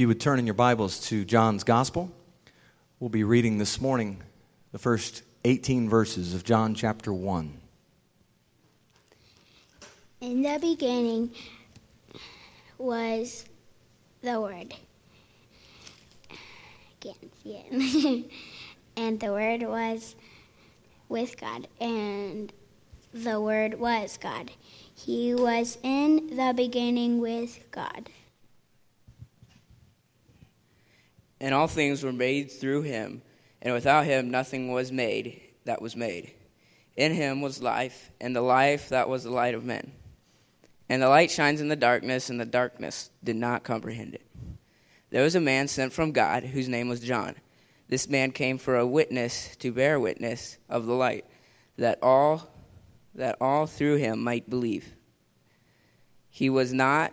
You would turn in your Bibles to John's Gospel, we'll be reading this morning the first 18 verses of John chapter 1. In the beginning was the Word. Can't see it. and the Word was with God, and the Word was God. He was in the beginning with God. And all things were made through him, and without him nothing was made that was made. In him was life, and the life that was the light of men. And the light shines in the darkness, and the darkness did not comprehend it. There was a man sent from God whose name was John. This man came for a witness to bear witness of the light, that all that all through him might believe. He was not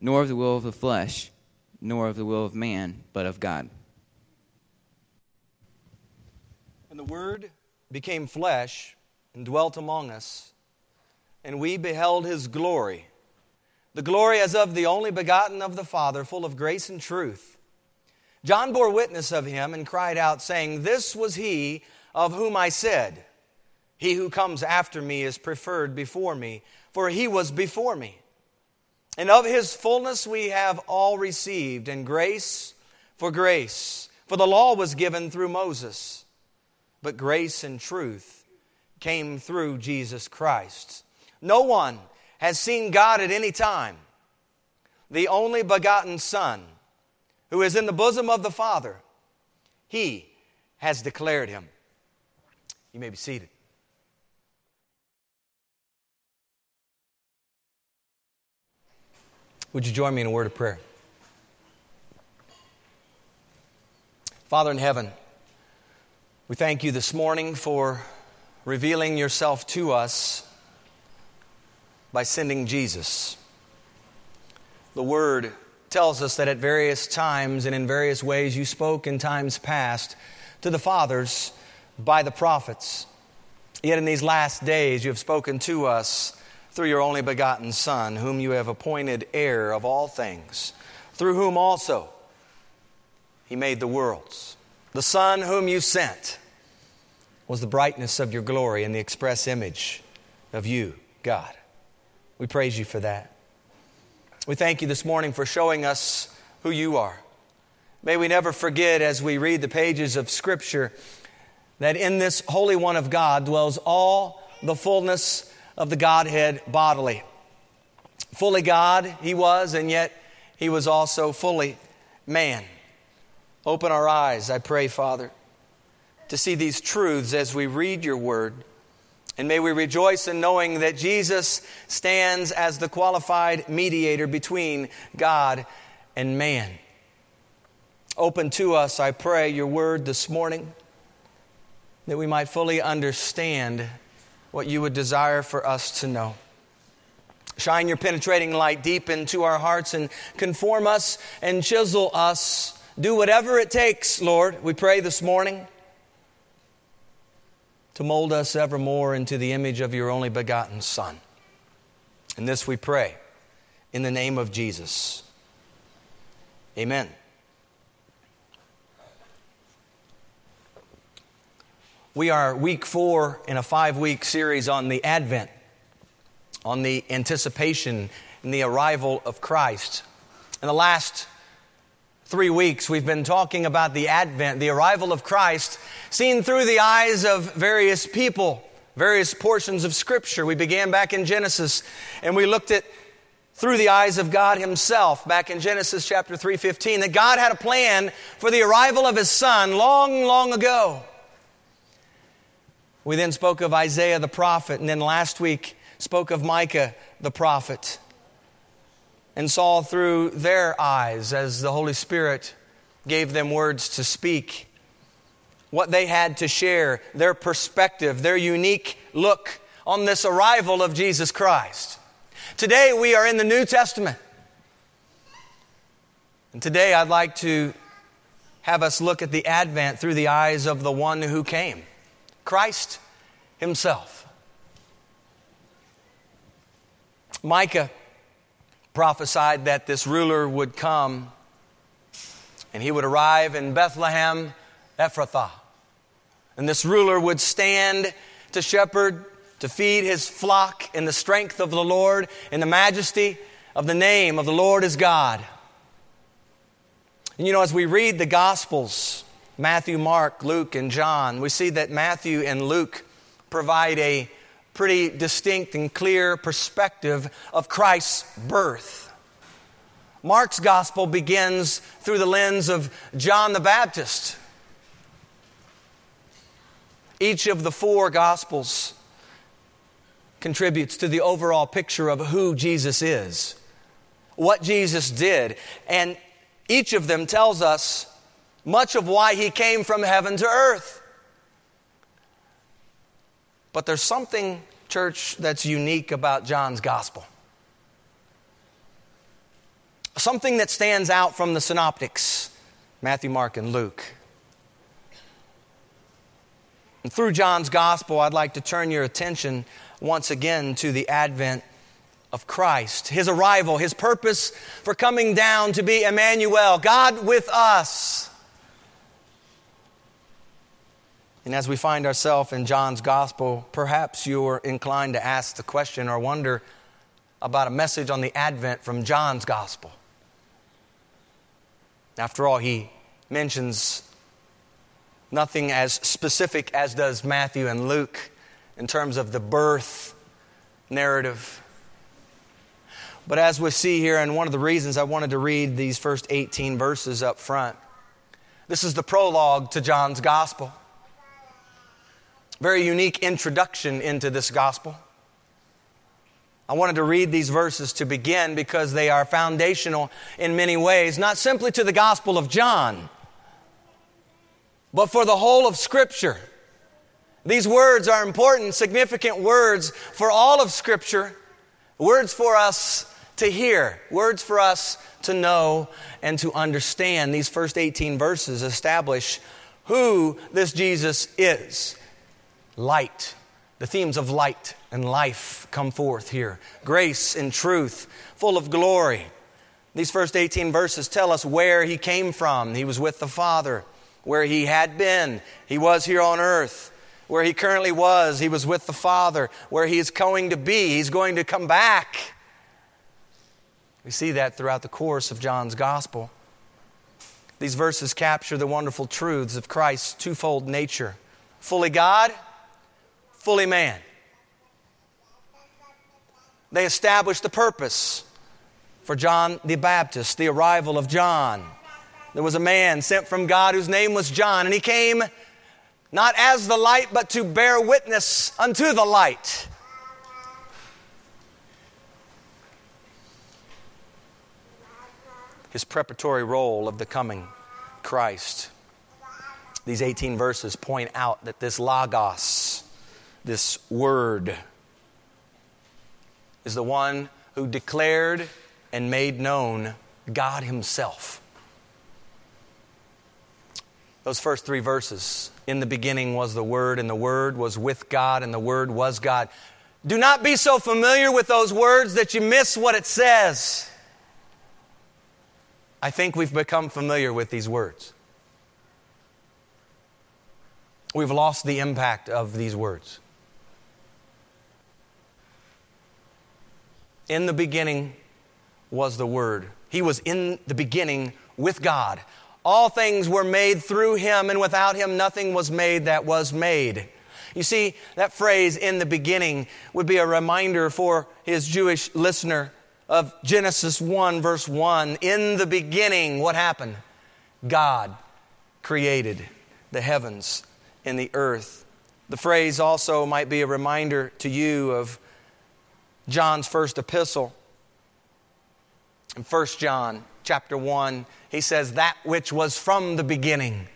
nor of the will of the flesh, nor of the will of man, but of God. And the Word became flesh and dwelt among us, and we beheld his glory, the glory as of the only begotten of the Father, full of grace and truth. John bore witness of him and cried out, saying, This was he of whom I said, He who comes after me is preferred before me, for he was before me. And of his fullness we have all received, and grace for grace. For the law was given through Moses, but grace and truth came through Jesus Christ. No one has seen God at any time. The only begotten Son, who is in the bosom of the Father, he has declared him. You may be seated. Would you join me in a word of prayer? Father in heaven, we thank you this morning for revealing yourself to us by sending Jesus. The Word tells us that at various times and in various ways you spoke in times past to the fathers by the prophets. Yet in these last days you have spoken to us through your only begotten Son, whom you have appointed heir of all things, through whom also he made the worlds. The Son whom you sent was the brightness of your glory and the express image of you, God. We praise you for that. We thank you this morning for showing us who you are. May we never forget as we read the pages of Scripture that in this Holy One of God dwells all the fullness of the Godhead bodily. Fully God, He was, and yet He was also fully man. Open our eyes, I pray, Father, to see these truths as we read your word. And may we rejoice in knowing that Jesus stands as the qualified mediator between God and man. Open to us, I pray, your word this morning, that we might fully understand what you would desire for us to know. Shine your penetrating light deep into our hearts and conform us and chisel us. Do whatever it takes, Lord, we pray this morning, to mold us ever more into the image of your only begotten Son. And this we pray in the name of Jesus. Amen. We are week four in a five week series on the Advent, on the anticipation and the arrival of Christ. In the last three weeks, we've been talking about the Advent, the arrival of Christ, seen through the eyes of various people, various portions of Scripture. We began back in Genesis and we looked at through the eyes of God himself back in Genesis chapter 3:15 that God had a plan for the arrival of his son long long ago. We then spoke of Isaiah the prophet, and then last week spoke of Micah the prophet. and saw through their eyes as the Holy Spirit gave them words to speak, what they had to share, their perspective, their unique look on this arrival of Jesus Christ. Today we are in the New Testament. And today I'd like to have us look at the Advent through the eyes of the one who came Christ Himself. Micah prophesied that this ruler would come and he would arrive in Bethlehem, Ephrathah. And this ruler would stand to shepherd, to feed his flock in the strength of the Lord, in the majesty of the name of the Lord is God. And you know, as we read the Gospels, Matthew, Mark, Luke, and John, we see that Matthew and Luke provide a pretty distinct and clear perspective of Christ's birth. Mark's gospel begins through the lens of John the Baptist. Each of the four gospels contributes to the overall picture of who Jesus is, what Jesus did, and each of them tells us much of why he came from heaven to earth. But there's something, church, that's unique about John's gospel. Something that stands out from the synoptics Matthew, Mark, and Luke. And through John's gospel, I'd like to turn your attention once again to the advent of Christ, his arrival, his purpose for coming down to be Emmanuel, God with us. And as we find ourselves in John's gospel, perhaps you're inclined to ask the question or wonder about a message on the Advent from John's gospel. After all, he mentions nothing as specific as does Matthew and Luke in terms of the birth narrative. But as we see here, and one of the reasons I wanted to read these first 18 verses up front, this is the prologue to John's gospel. Very unique introduction into this gospel. I wanted to read these verses to begin because they are foundational in many ways, not simply to the Gospel of John, but for the whole of Scripture. These words are important, significant words for all of Scripture, words for us to hear, words for us to know and to understand. These first 18 verses establish who this Jesus is light. The themes of light and life come forth here. Grace and truth, full of glory. These first 18 verses tell us where he came from. He was with the Father. Where he had been, he was here on earth. Where he currently was, he was with the Father. Where he is going to be, he's going to come back. We see that throughout the course of John's Gospel. These verses capture the wonderful truths of Christ's twofold nature fully God fully man. They established the purpose for John the Baptist, the arrival of John. There was a man sent from God whose name was John, and he came not as the light, but to bear witness unto the light. His preparatory role of the coming Christ. These 18 verses point out that this Logos, this word is the one who declared and made known God Himself. Those first three verses in the beginning was the Word, and the Word was with God, and the Word was God. Do not be so familiar with those words that you miss what it says. I think we've become familiar with these words. We've lost the impact of these words. In the beginning was the Word. He was in the beginning with God. All things were made through him, and without him nothing was made that was made. You see, that phrase, in the beginning, would be a reminder for his Jewish listener of Genesis 1, verse 1. In the beginning, what happened? God created the heavens and the earth. The phrase also might be a reminder to you of John's first epistle. In 1 John chapter 1, he says, That which was from the beginning,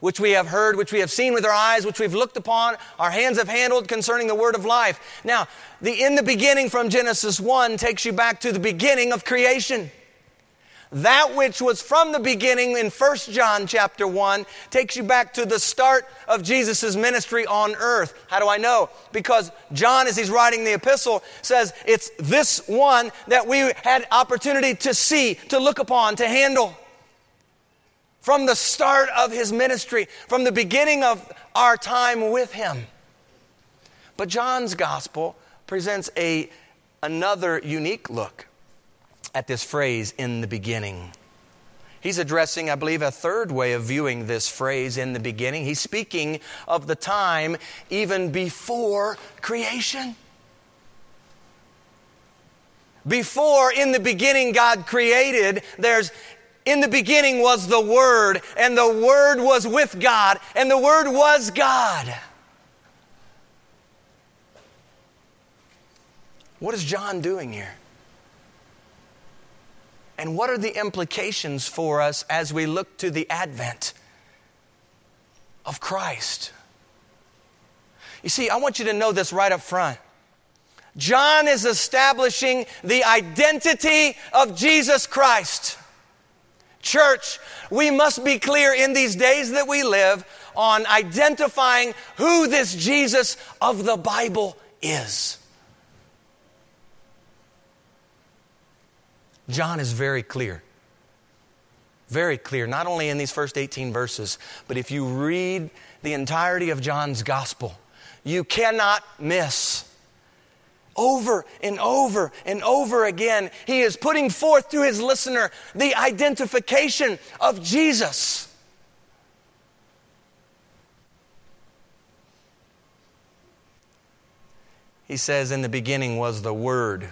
which we have heard, which we have seen with our eyes, which we've looked upon, our hands have handled concerning the word of life. Now, the in the beginning from Genesis 1 takes you back to the beginning of creation. That which was from the beginning in 1 John chapter 1 takes you back to the start of Jesus' ministry on earth. How do I know? Because John, as he's writing the epistle, says it's this one that we had opportunity to see, to look upon, to handle. From the start of his ministry, from the beginning of our time with him. But John's gospel presents a, another unique look at this phrase, in the beginning. He's addressing, I believe, a third way of viewing this phrase, in the beginning. He's speaking of the time even before creation. Before, in the beginning, God created, there's in the beginning was the Word, and the Word was with God, and the Word was God. What is John doing here? And what are the implications for us as we look to the advent of Christ? You see, I want you to know this right up front. John is establishing the identity of Jesus Christ. Church, we must be clear in these days that we live on identifying who this Jesus of the Bible is. John is very clear. Very clear, not only in these first 18 verses, but if you read the entirety of John's gospel, you cannot miss. Over and over and over again, he is putting forth to his listener the identification of Jesus. He says, In the beginning was the Word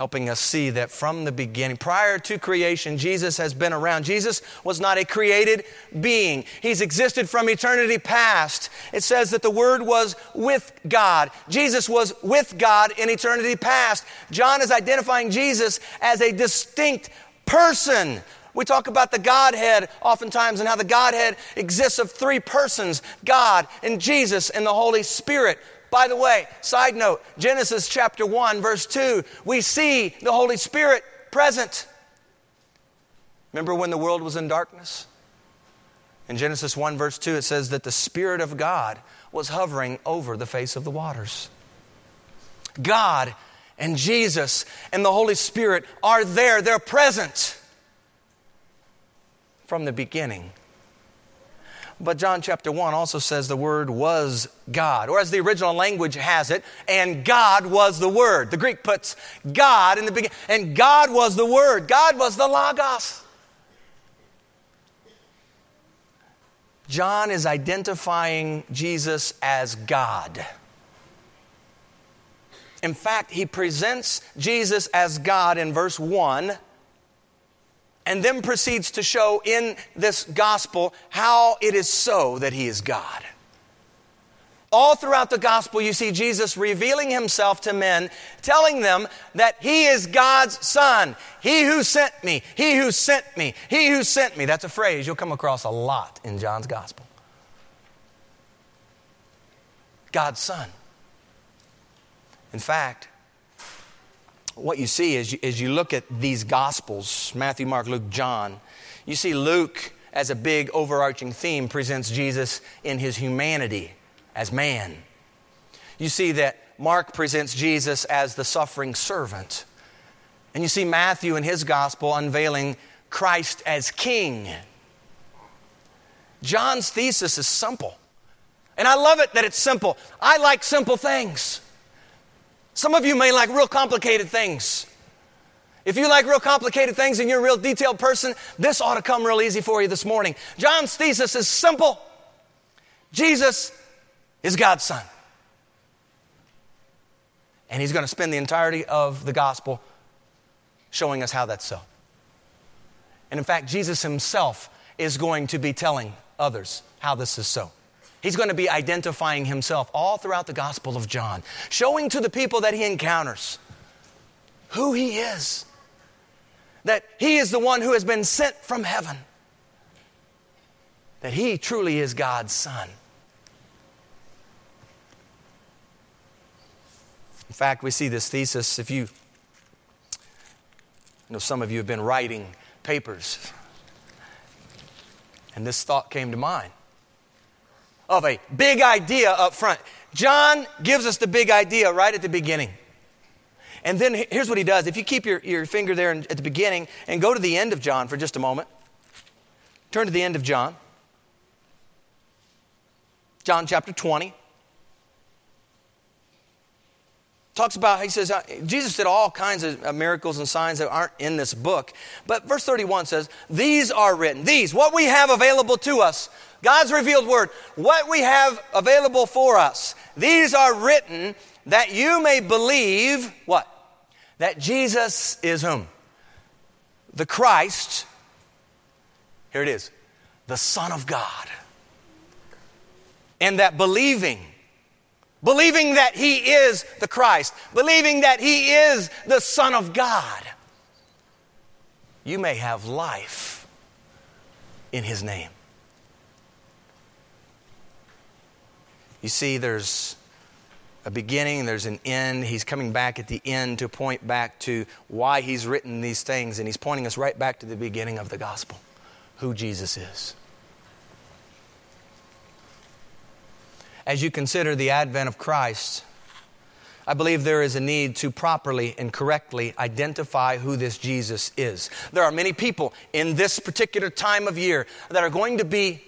helping us see that from the beginning, prior to creation, Jesus has been around. Jesus was not a created being, He's existed from eternity past. It says that the Word was with God. Jesus was with God in eternity past. John is identifying Jesus as a distinct person. We talk about the Godhead oftentimes and how the Godhead exists of three persons God and Jesus and the Holy Spirit. By the way, side note, Genesis chapter 1, verse 2, we see the Holy Spirit present. Remember when the world was in darkness? In Genesis 1, verse 2, it says that the Spirit of God was hovering over the face of the waters. God and Jesus and the Holy Spirit are there, they're present from the beginning. But John chapter 1 also says the Word was God, or as the original language has it, and God was the Word. The Greek puts God in the beginning, and God was the Word. God was the Logos. John is identifying Jesus as God. In fact, he presents Jesus as God in verse 1 and then proceeds to show in this gospel how it is so that he is God. All throughout the gospel, you see Jesus revealing himself to men, telling them that he is God's son. He who sent me, he who sent me, he who sent me. That's a phrase you'll come across a lot in John's gospel. God's son. In fact, what you see is as you look at these Gospels Matthew, Mark, Luke, John you see Luke as a big overarching theme presents Jesus in his humanity as man. You see that Mark presents Jesus as the suffering servant. And you see Matthew in his gospel unveiling Christ as king. John's thesis is simple. And I love it that it's simple. I like simple things. Some of you may like real complicated things. If you like real complicated things and you're a real detailed person, this ought to come real easy for you this morning. John's thesis is simple Jesus is God's Son. And he's going to spend the entirety of the gospel showing us how that's so. And in fact, Jesus himself is going to be telling others how this is so. He's going to be identifying himself all throughout the Gospel of John, showing to the people that he encounters who he is. that he is the one who has been sent from heaven, that he truly is God's son. In fact, we see this thesis if you I know some of you have been writing papers, and this thought came to mind of a big idea up front. John gives us the big idea right at the beginning. And then here's what he does. If you keep your, your finger there at the beginning and go to the end of John for just a moment, turn to the end of John. John chapter 20. Talks about, he says, uh, Jesus did all kinds of uh, miracles and signs that aren't in this book. But verse 31 says, These are written. These, what we have available to us, God's revealed word, what we have available for us, these are written that you may believe what? That Jesus is whom? The Christ. Here it is. The Son of God. And that believing, believing that He is the Christ, believing that He is the Son of God, you may have life in His name. You see, there's a beginning, there's an end. He's coming back at the end to point back to why he's written these things, and he's pointing us right back to the beginning of the gospel who Jesus is. As you consider the advent of Christ, I believe there is a need to properly and correctly identify who this Jesus is. There are many people in this particular time of year that are going to be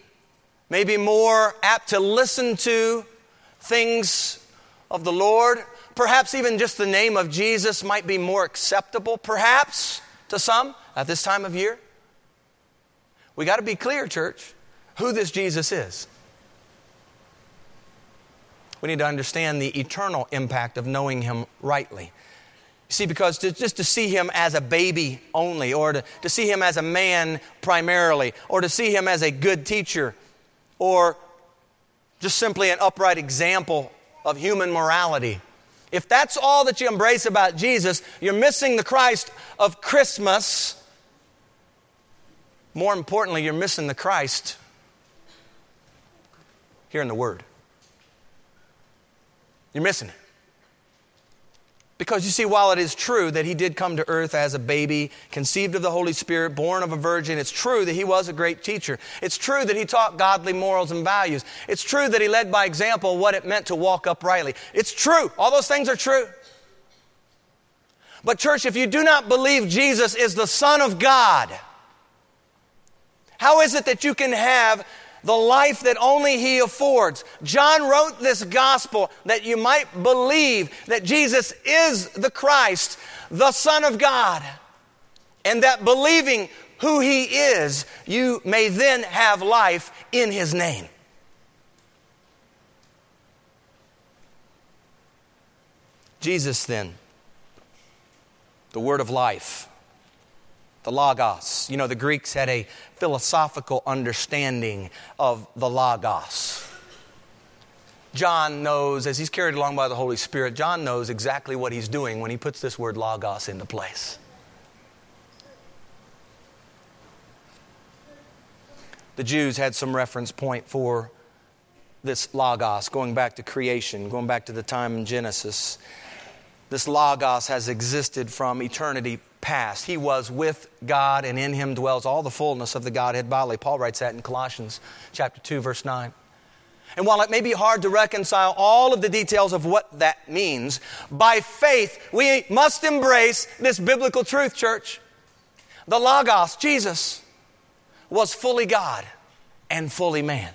maybe more apt to listen to things of the Lord. Perhaps even just the name of Jesus might be more acceptable, perhaps, to some at this time of year. We got to be clear, church, who this Jesus is. We need to understand the eternal impact of knowing him rightly. See, because to, just to see him as a baby only, or to, to see him as a man primarily, or to see him as a good teacher, or just simply an upright example of human morality. If that's all that you embrace about Jesus, you're missing the Christ of Christmas. More importantly, you're missing the Christ here in the Word. You're missing it. Because you see, while it is true that he did come to earth as a baby, conceived of the Holy Spirit, born of a virgin, it's true that he was a great teacher. It's true that he taught godly morals and values. It's true that he led by example what it meant to walk uprightly. It's true. All those things are true. But, church, if you do not believe Jesus is the Son of God, how is it that you can have the life that only He affords. John wrote this gospel that you might believe that Jesus is the Christ, the Son of God, and that believing who He is, you may then have life in His name. Jesus, then, the Word of life the Logos. You know, the Greeks had a philosophical understanding of the Logos. John knows, as he's carried along by the Holy Spirit, John knows exactly what he's doing when he puts this word Logos into place. The Jews had some reference point for this Logos, going back to creation, going back to the time in Genesis. This Logos has existed from eternity past. He was with God, and in him dwells all the fullness of the Godhead bodily. Paul writes that in Colossians chapter 2, verse 9. And while it may be hard to reconcile all of the details of what that means, by faith we must embrace this biblical truth, church. The Logos, Jesus, was fully God and fully man.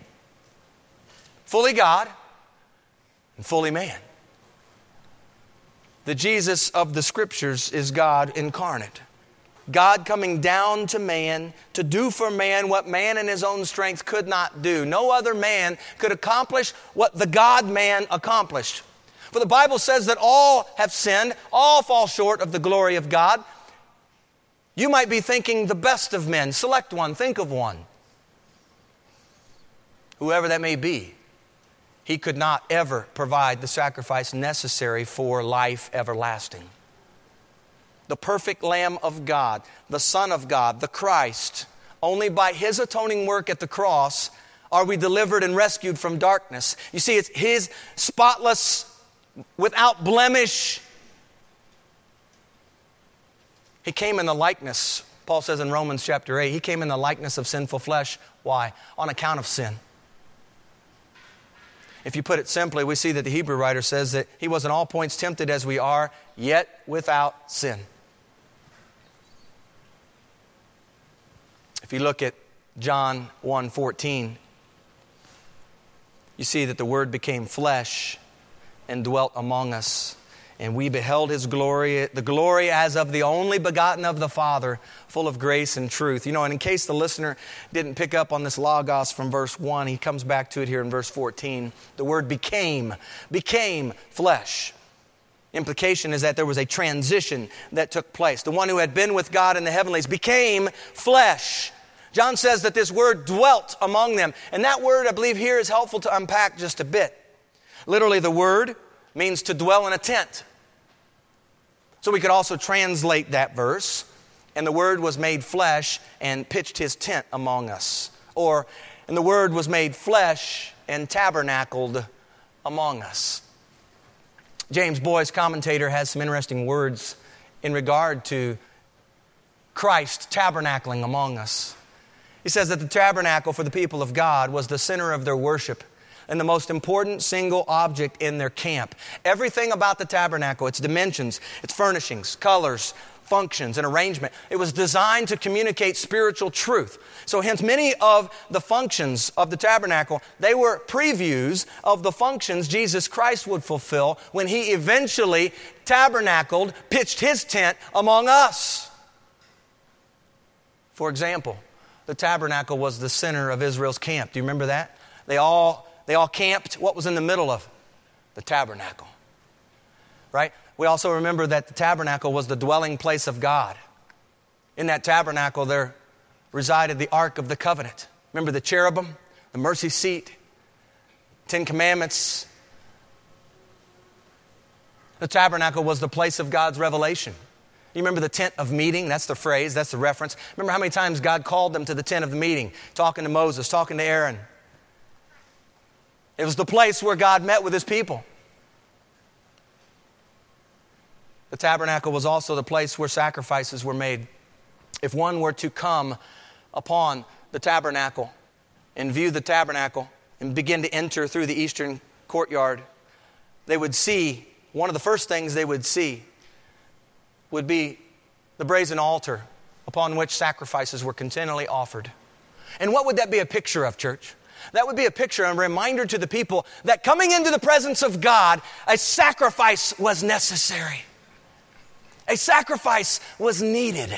Fully God and fully man. The Jesus of the scriptures is God incarnate. God coming down to man to do for man what man in his own strength could not do. No other man could accomplish what the God man accomplished. For the Bible says that all have sinned, all fall short of the glory of God. You might be thinking the best of men. Select one, think of one. Whoever that may be he could not ever provide the sacrifice necessary for life everlasting. the perfect Lamb of God, the Son of God, the Christ. Only by his atoning work at the cross are we delivered and rescued from darkness. You see, it's his spotless, without blemish. He came in the likeness, Paul says in Romans chapter 8, he came in the likeness of sinful flesh. Why? On account of sin. If you put it simply, we see that the Hebrew writer says that he was in all points tempted as we are, yet without sin. If you look at John 1:14, you see that the word became flesh and dwelt among us. And we beheld his glory, the glory as of the only begotten of the Father, full of grace and truth. You know, and in case the listener didn't pick up on this logos from verse 1, he comes back to it here in verse 14. The word became, became flesh. Implication is that there was a transition that took place. The one who had been with God in the heavenlies became flesh. John says that this word dwelt among them. And that word, I believe, here is helpful to unpack just a bit. Literally, the word means to dwell in a tent. So we could also translate that verse, and the word was made flesh and pitched his tent among us. Or, and the word was made flesh and tabernacled among us. James Boice, commentator, has some interesting words in regard to Christ tabernacling among us. He says that the tabernacle for the people of God was the center of their worship and the most important single object in their camp. Everything about the tabernacle, its dimensions, its furnishings, colors, functions, and arrangement, it was designed to communicate spiritual truth. So hence many of the functions of the tabernacle, they were previews of the functions Jesus Christ would fulfill when he eventually tabernacled, pitched his tent among us. For example, the tabernacle was the center of Israel's camp. Do you remember that? They all, they all camped. What was in the middle of the tabernacle? Right? We also remember that the tabernacle was the dwelling place of God. In that tabernacle, there resided the Ark of the Covenant. Remember the cherubim, the mercy seat, Ten Commandments. The tabernacle was the place of God's revelation. You remember the tent of meeting? That's the phrase, that's the reference. Remember how many times God called them to the tent of the meeting, talking to Moses, talking to Aaron. It was the place where God met with his people. The tabernacle was also the place where sacrifices were made. If one were to come upon the tabernacle and view the tabernacle and begin to enter through the eastern courtyard, they would see one of the first things they would see would be the brazen altar upon which sacrifices were continually offered. And what would that be a picture of, church? That would be a picture, a reminder to the people that coming into the presence of God, a sacrifice was necessary. A sacrifice was needed.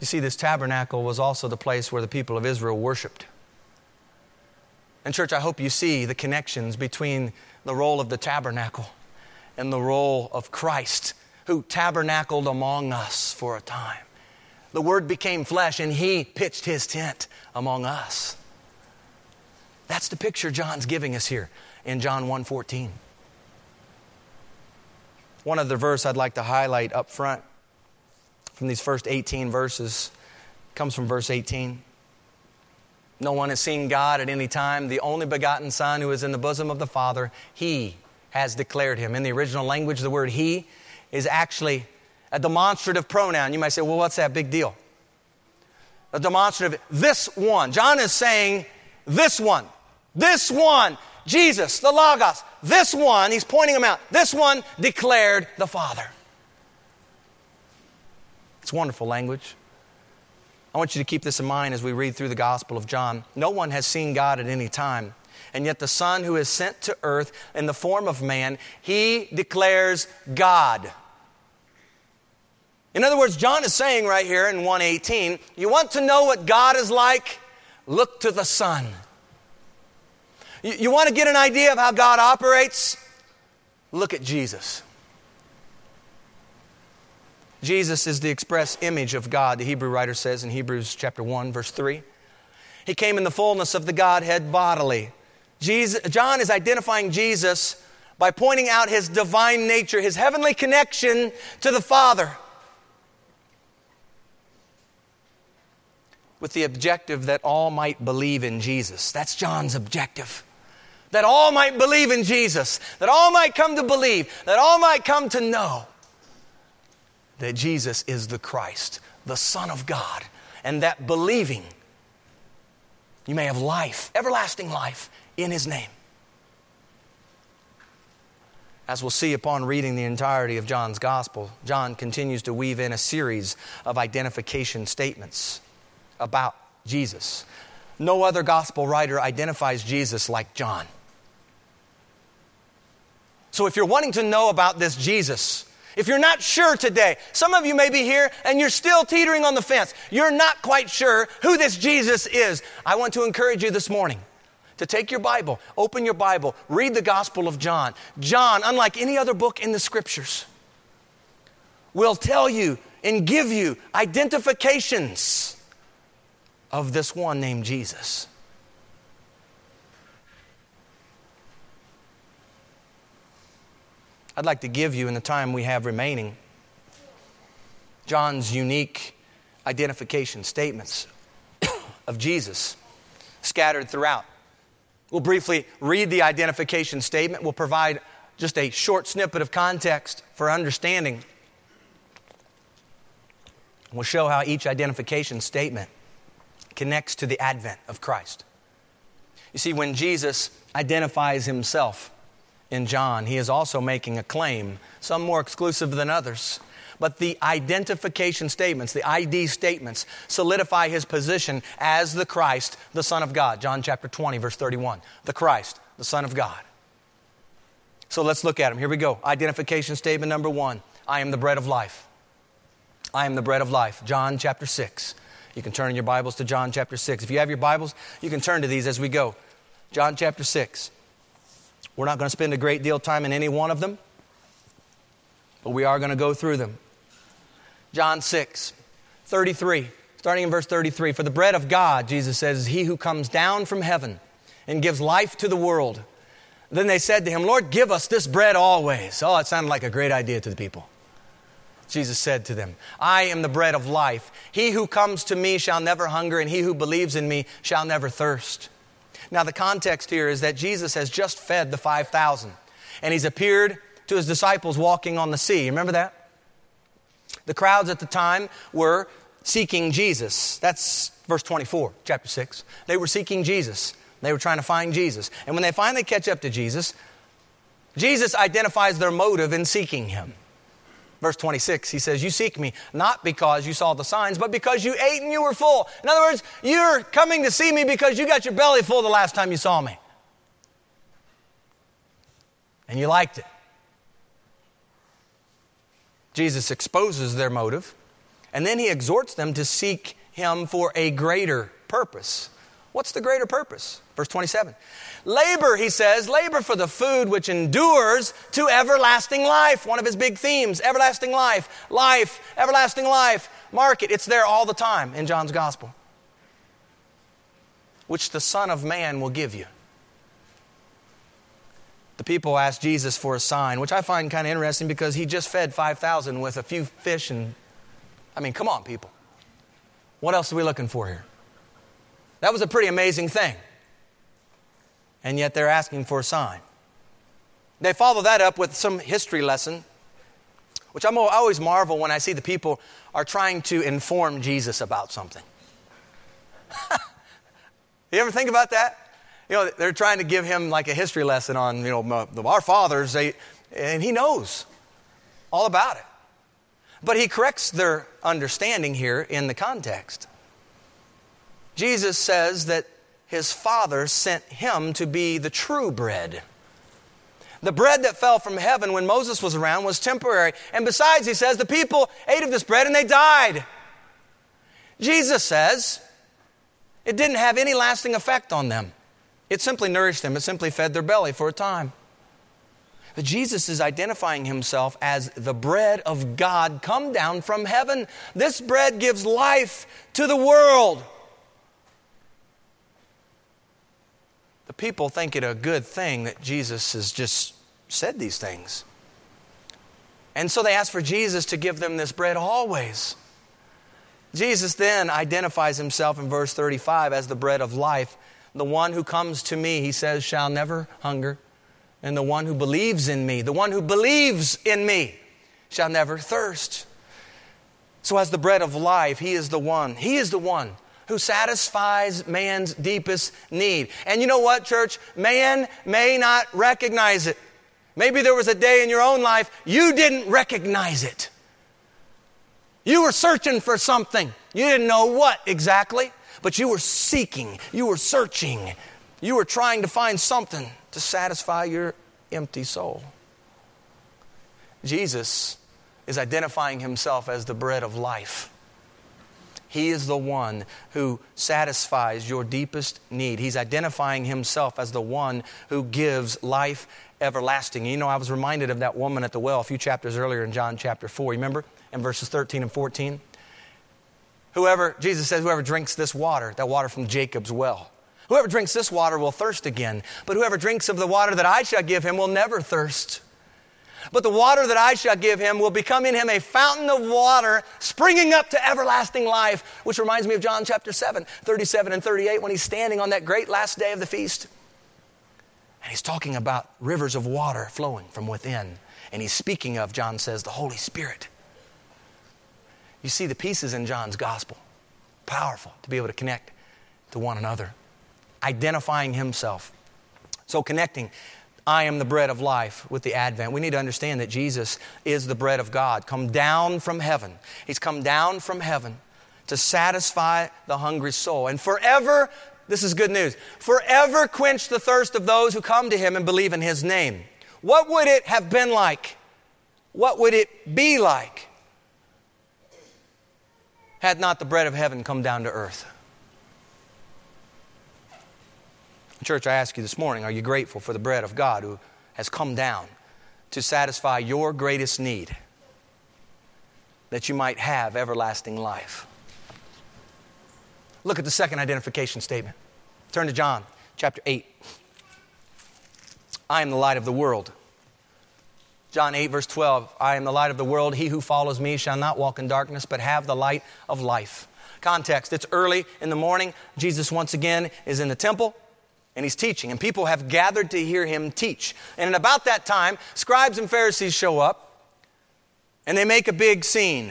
You see, this tabernacle was also the place where the people of Israel worshiped. And, church, I hope you see the connections between the role of the tabernacle and the role of Christ, who tabernacled among us for a time. The Word became flesh and He pitched His tent among us. That's the picture John's giving us here in John 1:14. One other verse I'd like to highlight up front from these first 18 verses comes from verse 18. No one has seen God at any time. The only begotten Son who is in the bosom of the Father, He has declared him. In the original language, the word he is actually a demonstrative pronoun. You might say, well, what's that big deal? A demonstrative, this one. John is saying, this one. This one. Jesus, the Logos. This one, he's pointing him out. This one declared the Father. It's wonderful language. I want you to keep this in mind as we read through the Gospel of John. No one has seen God at any time. And yet, the Son who is sent to earth in the form of man, he declares God. In other words, John is saying right here in 118, you want to know what God is like? Look to the Son. You, you want to get an idea of how God operates? Look at Jesus. Jesus is the express image of God, the Hebrew writer says in Hebrews chapter 1, verse 3. He came in the fullness of the Godhead bodily. Jesus, John is identifying Jesus by pointing out his divine nature, his heavenly connection to the Father. With the objective that all might believe in Jesus. That's John's objective. That all might believe in Jesus, that all might come to believe, that all might come to know that Jesus is the Christ, the Son of God, and that believing you may have life, everlasting life, in His name. As we'll see upon reading the entirety of John's Gospel, John continues to weave in a series of identification statements about Jesus. No other gospel writer identifies Jesus like John. So if you're wanting to know about this Jesus, if you're not sure today, some of you may be here and you're still teetering on the fence. You're not quite sure who this Jesus is. I want to encourage you this morning to take your Bible, open your Bible, read the Gospel of John. John, unlike any other book in the Scriptures, will tell you and give you identifications of this one named Jesus. I'd like to give you, in the time we have remaining, John's unique identification statements of Jesus scattered throughout. We'll briefly read the identification statement. We'll provide just a short snippet of context for understanding. We'll show how each identification statement connects to the advent of Christ. You see, when Jesus identifies himself, in John, he is also making a claim, some more exclusive than others. But the identification statements, the ID statements, solidify his position as the Christ, the Son of God. John chapter 20, verse 31. The Christ, the Son of God. So let's look at them. Here we go. Identification statement number one I am the bread of life. I am the bread of life. John chapter 6. You can turn in your Bibles to John chapter 6. If you have your Bibles, you can turn to these as we go. John chapter 6. We're not going to spend a great deal of time in any one of them, but we are going to go through them. John 6, 33, starting in verse 33. For the bread of God, Jesus says, is he who comes down from heaven and gives life to the world. Then they said to him, Lord, give us this bread always. Oh, it sounded like a great idea to the people. Jesus said to them, I am the bread of life. He who comes to me shall never hunger, and he who believes in me shall never thirst. Now, the context here is that Jesus has just fed the 5,000, and he's appeared to his disciples walking on the sea. Remember that? The crowds at the time were seeking Jesus. That's verse 24, chapter 6. They were seeking Jesus. They were trying to find Jesus. And when they finally catch up to Jesus, Jesus identifies their motive in seeking him. Verse 26, he says, You seek me not because you saw the signs, but because you ate and you were full. In other words, you're coming to see me because you got your belly full the last time you saw me. And you liked it. Jesus exposes their motive, and then he exhorts them to seek him for a greater purpose. What's the greater purpose? Verse 27. Labor, he says, labor for the food which endures to everlasting life. One of his big themes everlasting life, life, everlasting life. Mark it, it's there all the time in John's gospel. Which the Son of Man will give you. The people asked Jesus for a sign, which I find kind of interesting because he just fed 5,000 with a few fish and, I mean, come on, people. What else are we looking for here? That was a pretty amazing thing. And yet they're asking for a sign. They follow that up with some history lesson, which I'm, I always marvel when I see the people are trying to inform Jesus about something. you ever think about that? You know, they're trying to give him like a history lesson on, you know, our fathers, they, and he knows all about it. But he corrects their understanding here in the context. Jesus says that his father sent him to be the true bread. The bread that fell from heaven when Moses was around was temporary. And besides, he says, the people ate of this bread and they died. Jesus says it didn't have any lasting effect on them. It simply nourished them, it simply fed their belly for a time. But Jesus is identifying himself as the bread of God come down from heaven. This bread gives life to the world. People think it a good thing that Jesus has just said these things. And so they ask for Jesus to give them this bread always. Jesus then identifies himself in verse 35 as the bread of life. The one who comes to me, he says, shall never hunger. And the one who believes in me, the one who believes in me, shall never thirst. So, as the bread of life, he is the one. He is the one who satisfies man's deepest need. And you know what, church? Man may not recognize it. Maybe there was a day in your own life you didn't recognize it. You were searching for something. You didn't know what exactly, but you were seeking, you were searching, you were trying to find something to satisfy your empty soul. Jesus is identifying himself as the bread of life. He is the one who satisfies your deepest need. He's identifying himself as the one who gives life everlasting. You know, I was reminded of that woman at the well a few chapters earlier in John chapter 4. You remember? In verses 13 and 14. Whoever, Jesus says, whoever drinks this water, that water from Jacob's well, whoever drinks this water will thirst again. But whoever drinks of the water that I shall give him will never thirst. But the water that I shall give him will become in him a fountain of water springing up to everlasting life, which reminds me of John chapter 7, 37 and 38, when he's standing on that great last day of the feast. And he's talking about rivers of water flowing from within. And he's speaking of, John says, the Holy Spirit. You see the pieces in John's gospel. Powerful to be able to connect to one another, identifying himself. So, connecting I am the bread of life with the advent. We need to understand that Jesus is the bread of God, come down from heaven. He's come down from heaven to satisfy the hungry soul and forever, this is good news, forever quench the thirst of those who come to him and believe in his name. What would it have been like? What would it be like had not the bread of heaven come down to earth? Church, I ask you this morning are you grateful for the bread of God who has come down to satisfy your greatest need that you might have everlasting life? Look at the second identification statement. Turn to John chapter 8. I am the light of the world. John 8, verse 12 I am the light of the world. He who follows me shall not walk in darkness, but have the light of life. Context it's early in the morning. Jesus, once again, is in the temple and he's teaching, and people have gathered to hear him teach. And at about that time, scribes and Pharisees show up, and they make a big scene.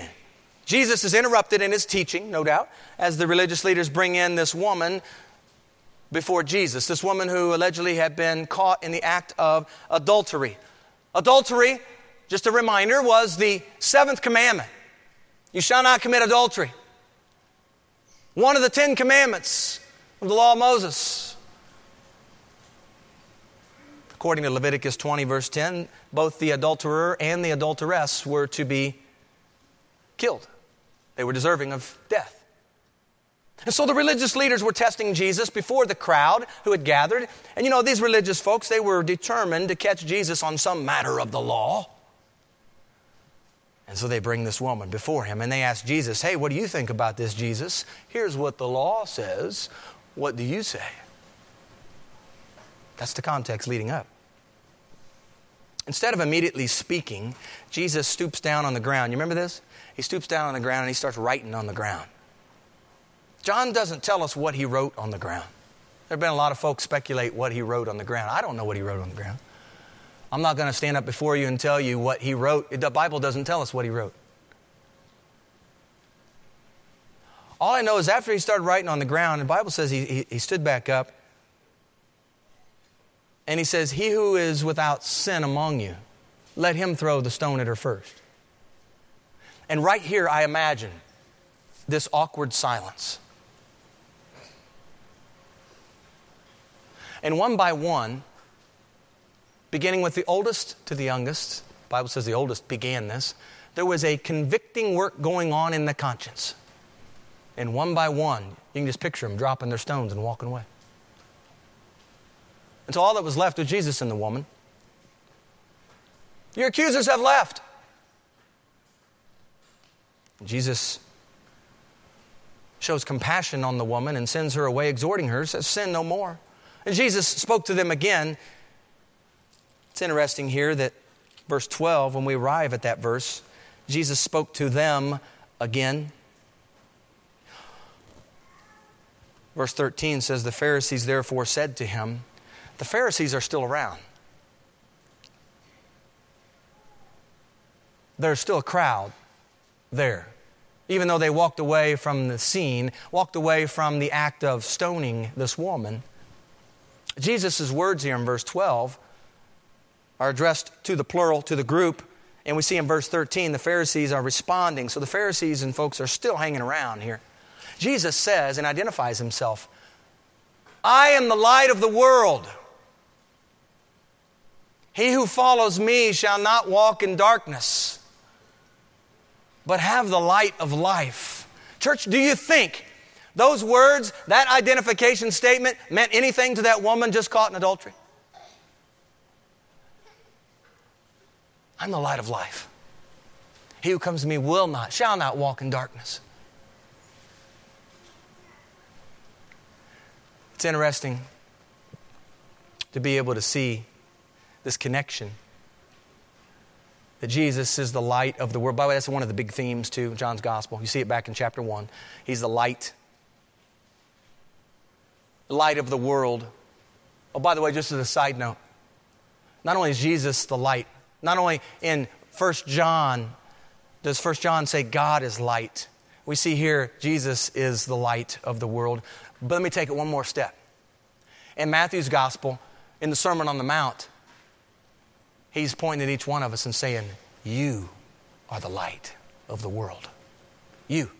Jesus is interrupted in his teaching, no doubt, as the religious leaders bring in this woman before Jesus, this woman who allegedly had been caught in the act of adultery. Adultery, just a reminder, was the seventh commandment you shall not commit adultery. One of the Ten Commandments of the law of Moses. According to Leviticus 20, verse 10, both the adulterer and the adulteress were to be killed. They were deserving of death. And so the religious leaders were testing Jesus before the crowd who had gathered. And you know, these religious folks, they were determined to catch Jesus on some matter of the law. And so they bring this woman before him and they ask Jesus, Hey, what do you think about this, Jesus? Here's what the law says. What do you say? That's the context leading up. Instead of immediately speaking, Jesus stoops down on the ground. You remember this? He stoops down on the ground and he starts writing on the ground. John doesn't tell us what he wrote on the ground. There have been a lot of folks speculate what he wrote on the ground. I don't know what he wrote on the ground. I'm not going to stand up before you and tell you what he wrote. The Bible doesn't tell us what he wrote. All I know is after he started writing on the ground, the Bible says he, he, he stood back up and he says, He who is without sin among you, let him throw the stone at her first. And right here, I imagine this awkward silence. And one by one, beginning with the oldest to the youngest, the Bible says the oldest began this, there was a convicting work going on in the conscience. And one by one, you can just picture them dropping their stones and walking away until all that was left was Jesus and the woman. Your accusers have left. Jesus shows compassion on the woman and sends her away, exhorting her, says, Sin no more. And Jesus spoke to them again It's interesting here that verse 12, when we arrive at that verse, Jesus spoke to them again. Verse 13 says, The Pharisees therefore said to him, The Pharisees are still around. There's still a crowd there. Even though they walked away from the scene, walked away from the act of stoning this woman, Jesus' words here in verse 12 are addressed to the plural, to the group. And we see in verse 13 the Pharisees are responding. So the Pharisees and folks are still hanging around here. Jesus says and identifies himself I am the light of the world. He who follows me shall not walk in darkness, but have the light of life. Church, do you think those words, that identification statement, meant anything to that woman just caught in adultery? I'm the light of life. He who comes to me will not, shall not walk in darkness. It's interesting to be able to see this connection that Jesus is the light of the world. By the way, that's one of the big themes too, John's gospel. You see it back in chapter 1. He's the light, the light of the world. Oh, by the way, just as a side note, not only is Jesus the light, not only in 1 John does 1 John say God is light. We see here Jesus is the light of the world. But let me take it one more step. In Matthew's gospel, in the Sermon on the Mount, he's pointing at each one of us and saying, You are the light of the world. You.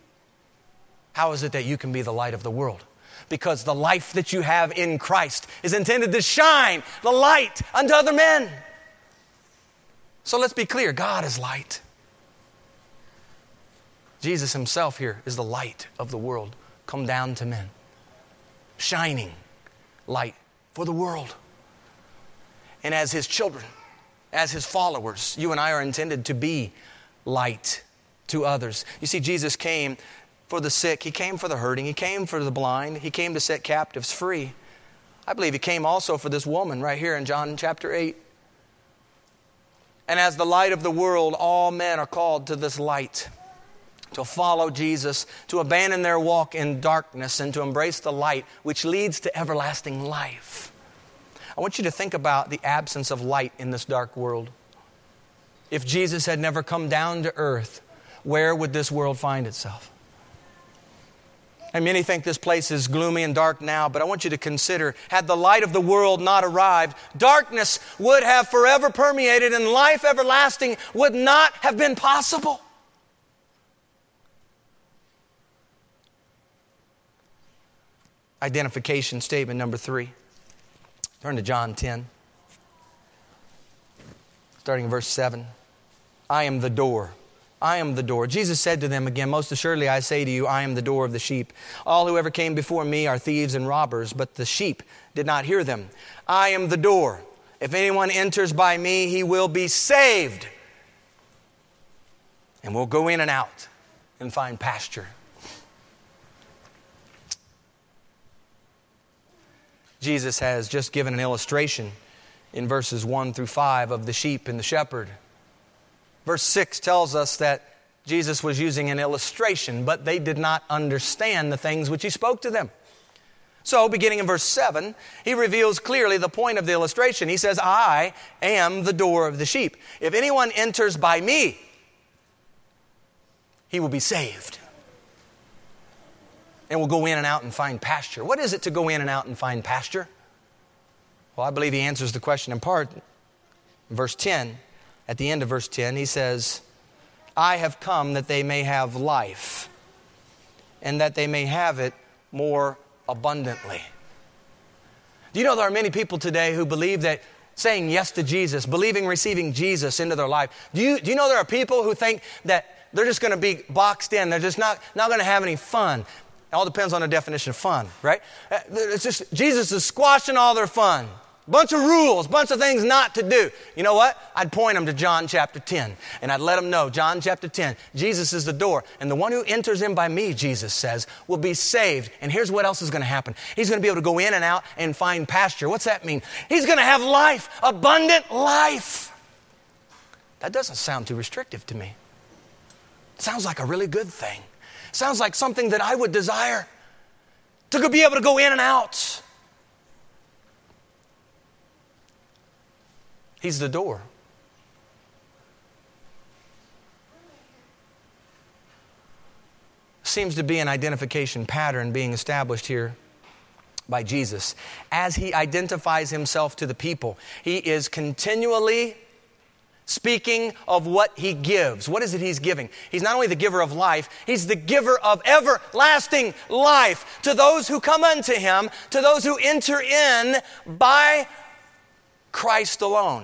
How is it that you can be the light of the world? Because the life that you have in Christ is intended to shine the light unto other men. So let's be clear God is light. Jesus himself here is the light of the world come down to men, shining light for the world. And as his children, as his followers, you and I are intended to be light to others. You see, Jesus came for the sick, he came for the hurting, he came for the blind, he came to set captives free. I believe he came also for this woman right here in John chapter 8. And as the light of the world, all men are called to this light to follow Jesus, to abandon their walk in darkness, and to embrace the light which leads to everlasting life. I want you to think about the absence of light in this dark world. If Jesus had never come down to earth, where would this world find itself? And many think this place is gloomy and dark now, but I want you to consider had the light of the world not arrived, darkness would have forever permeated and life everlasting would not have been possible. Identification statement number three. Turn to John 10, starting in verse 7. I am the door. I am the door. Jesus said to them again, Most assuredly I say to you, I am the door of the sheep. All who ever came before me are thieves and robbers, but the sheep did not hear them. I am the door. If anyone enters by me, he will be saved. And will go in and out and find pasture. Jesus has just given an illustration in verses 1 through 5 of the sheep and the shepherd. Verse 6 tells us that Jesus was using an illustration, but they did not understand the things which he spoke to them. So, beginning in verse 7, he reveals clearly the point of the illustration. He says, I am the door of the sheep. If anyone enters by me, he will be saved and will go in and out and find pasture. What is it to go in and out and find pasture? Well, I believe he answers the question in part. In verse 10, at the end of verse 10, he says, I have come that they may have life, and that they may have it more abundantly. Do you know there are many people today who believe that saying yes to Jesus, believing receiving Jesus into their life, do you, do you know there are people who think that they're just going to be boxed in, they're just not, not going to have any fun? It all depends on the definition of fun, right? Uh, it's just Jesus is squashing all their fun. bunch of rules, bunch of things not to do. You know what? I'd point them to John chapter 10, and I'd let them know, John chapter 10, Jesus is the door, and the one who enters in by me, Jesus says, will be saved. And here's what else is going to happen. He's going to be able to go in and out and find pasture. What's that mean? He's going to have life, abundant life. That doesn't sound too restrictive to me. It sounds like a really good thing. Sounds like something that I would desire to be able to go in and out. He's the door. Seems to be an identification pattern being established here by Jesus. As he identifies himself to the people, he is continually speaking of what he gives. What is it he's giving? He's not only the giver of life, he's the giver of everlasting life to those who come unto him, to those who enter in by Christ alone.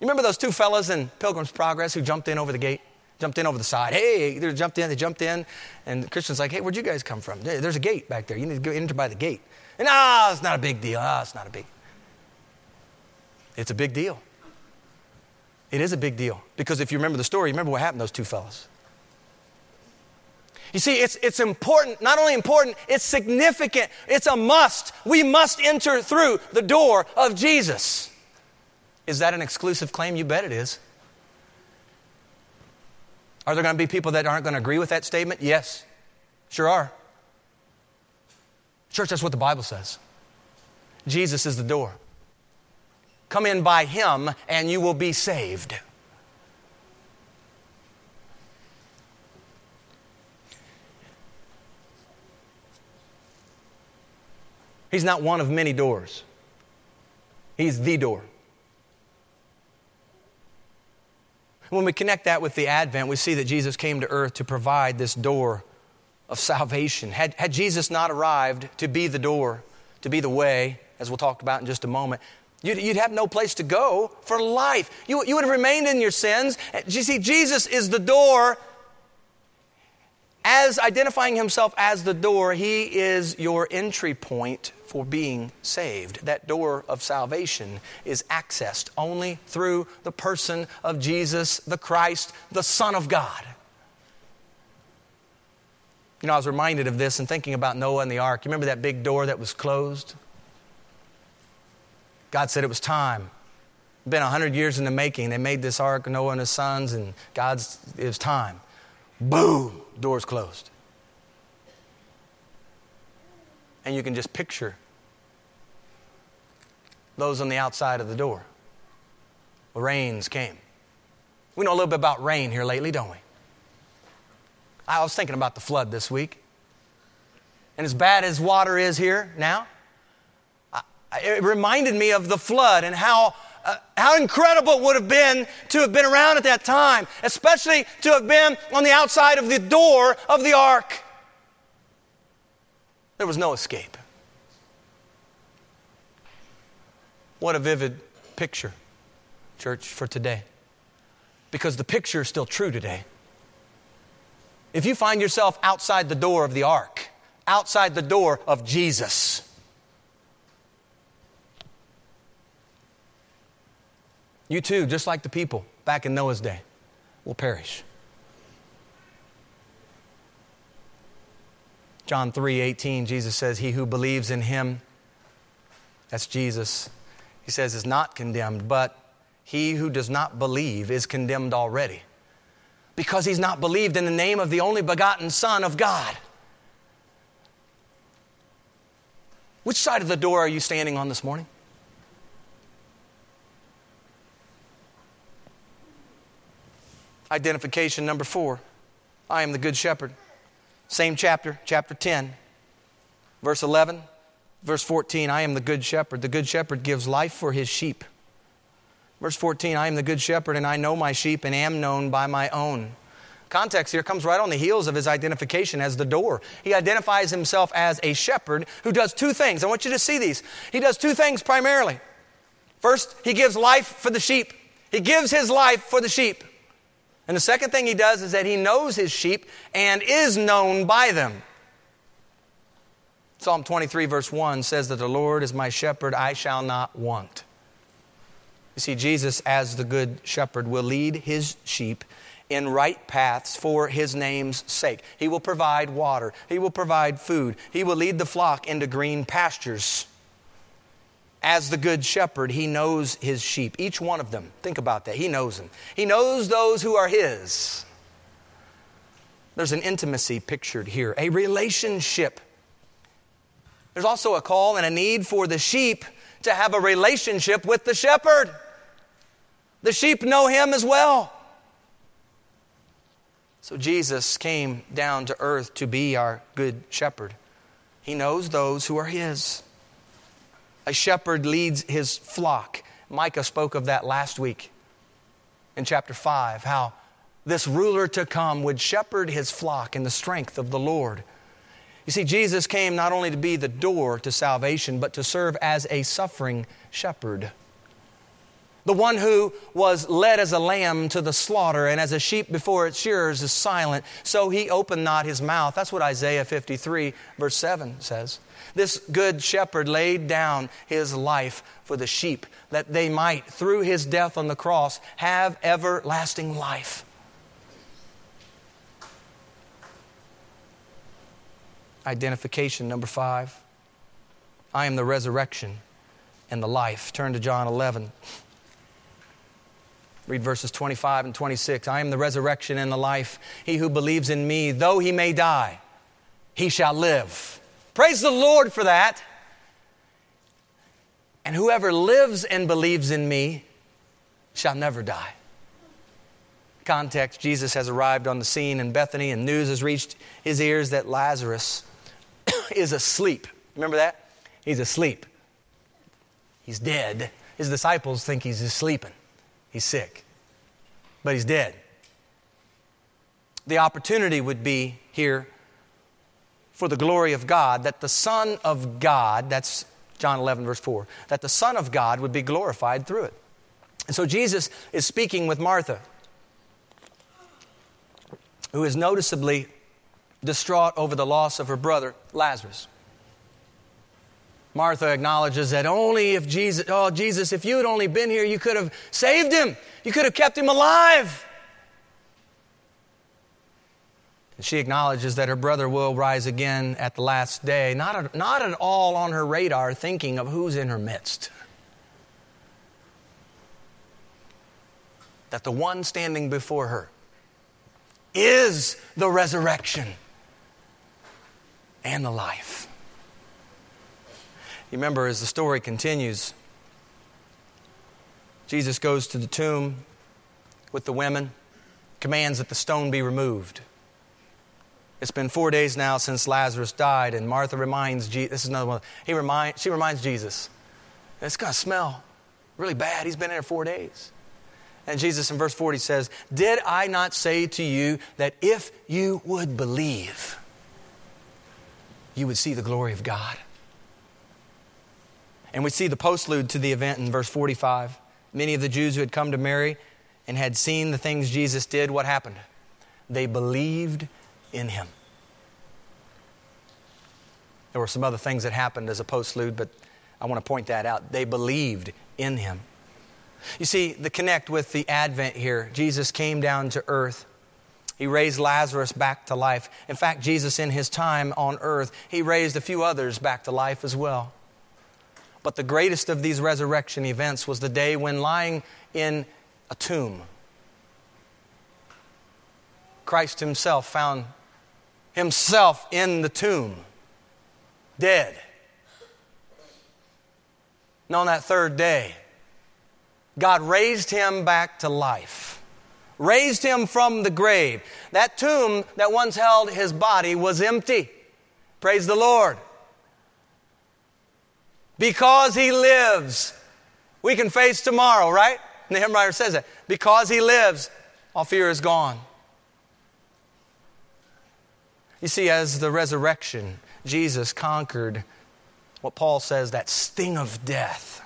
You remember those two fellas in Pilgrim's Progress who jumped in over the gate? Jumped in over the side. Hey, they jumped in, they jumped in. And Christian's like, hey, where'd you guys come from? There's a gate back there. You need to go enter by the gate. And ah, it's not a big deal. Ah, it's not a big. It's a big deal. It is a big deal. Because if you remember the story, remember what happened to those two fellas. You see, it's, it's important, not only important, it's significant. It's a must. We must enter through the door of Jesus. Is that an exclusive claim? You bet it is. Are there going to be people that aren't going to agree with that statement? Yes, sure are. Church, that's what the Bible says. Jesus is the door. Come in by Him, and you will be saved. He's not one of many doors, He's the door. When we connect that with the Advent, we see that Jesus came to earth to provide this door of salvation. Had, had Jesus not arrived to be the door, to be the way, as we'll talk about in just a moment, you'd, you'd have no place to go for life. You, you would have remained in your sins. You see, Jesus is the door as identifying himself as the door, he is your entry point for being saved. That door of salvation is accessed only through the person of Jesus the Christ, the Son of God. You know, I was reminded of this and thinking about Noah and the ark. You remember that big door that was closed? God said it was time. Been a hundred years in the making. They made this ark, Noah and his sons, and God's it was time. Boom, doors closed. And you can just picture those on the outside of the door. Rains came. We know a little bit about rain here lately, don't we? I was thinking about the flood this week. And as bad as water is here now, it reminded me of the flood and how uh, how incredible it would have been to have been around at that time, especially to have been on the outside of the door of the ark. There was no escape. What a vivid picture, church, for today. Because the picture is still true today. If you find yourself outside the door of the ark, outside the door of Jesus, You too, just like the people back in Noah's day, will perish. John 3 18, Jesus says, He who believes in him, that's Jesus, he says, is not condemned, but he who does not believe is condemned already because he's not believed in the name of the only begotten Son of God. Which side of the door are you standing on this morning? Identification number four I am the Good Shepherd. Same chapter, chapter 10, verse 11, verse 14 I am the Good Shepherd. The Good Shepherd gives life for his sheep. Verse 14 I am the Good Shepherd, and I know my sheep and am known by my own. Context here comes right on the heels of his identification as the door. He identifies himself as a shepherd who does two things. I want you to see these. He does two things primarily. First, he gives life for the sheep. He gives his life for the sheep. And the second thing he does is that he knows his sheep and is known by them. Psalm 23, verse 1 says that the Lord is my shepherd, I shall not want. You see, Jesus, as the good shepherd, will lead his sheep in right paths for his name's sake. He will provide water, he will provide food, he will lead the flock into green pastures. As the good shepherd, he knows his sheep, each one of them. Think about that. He knows them. He knows those who are his. There's an intimacy pictured here, a relationship. There's also a call and a need for the sheep to have a relationship with the shepherd. The sheep know him as well. So Jesus came down to earth to be our good shepherd. He knows those who are his. A shepherd leads his flock. Micah spoke of that last week in chapter 5, how this ruler to come would shepherd his flock in the strength of the Lord. You see, Jesus came not only to be the door to salvation, but to serve as a suffering shepherd the one who was led as a lamb to the slaughter, and as a sheep before its shearers is silent, so he opened not his mouth. That's what Isaiah 53, verse 7 says. This good shepherd laid down his life for the sheep, that they might, through his death on the cross, have everlasting life. Identification number five I am the resurrection and the life. Turn to John 11. Read verses 25 and 26. I am the resurrection and the life. He who believes in me, though he may die, he shall live. Praise the Lord for that. And whoever lives and believes in me shall never die. Context Jesus has arrived on the scene in Bethany, and news has reached his ears that Lazarus is asleep. Remember that? He's asleep. He's dead. His disciples think he's just sleeping. He's sick, but he's dead. The opportunity would be here for the glory of God that the Son of God, that's John 11, verse 4, that the Son of God would be glorified through it. And so Jesus is speaking with Martha, who is noticeably distraught over the loss of her brother, Lazarus. Martha acknowledges that only if Jesus, oh, Jesus, if you had only been here, you could have saved him. You could have kept him alive. And she acknowledges that her brother will rise again at the last day, not not at all on her radar, thinking of who's in her midst. That the one standing before her is the resurrection and the life. You remember as the story continues, Jesus goes to the tomb with the women, commands that the stone be removed. It's been four days now since Lazarus died, and Martha reminds Jesus, this is another one, he remind, she reminds Jesus, it's going to smell really bad. He's been there four days. And Jesus in verse 40 says, Did I not say to you that if you would believe, you would see the glory of God? And we see the postlude to the event in verse 45. Many of the Jews who had come to Mary and had seen the things Jesus did, what happened? They believed in him. There were some other things that happened as a postlude, but I want to point that out. They believed in him. You see, the connect with the advent here, Jesus came down to earth. He raised Lazarus back to life. In fact, Jesus, in his time on earth, he raised a few others back to life as well. But the greatest of these resurrection events was the day when, lying in a tomb, Christ Himself found Himself in the tomb, dead. And on that third day, God raised Him back to life, raised Him from the grave. That tomb that once held His body was empty. Praise the Lord. Because he lives, we can face tomorrow, right? The hymn writer says that. Because he lives, all fear is gone. You see, as the resurrection, Jesus conquered what Paul says that sting of death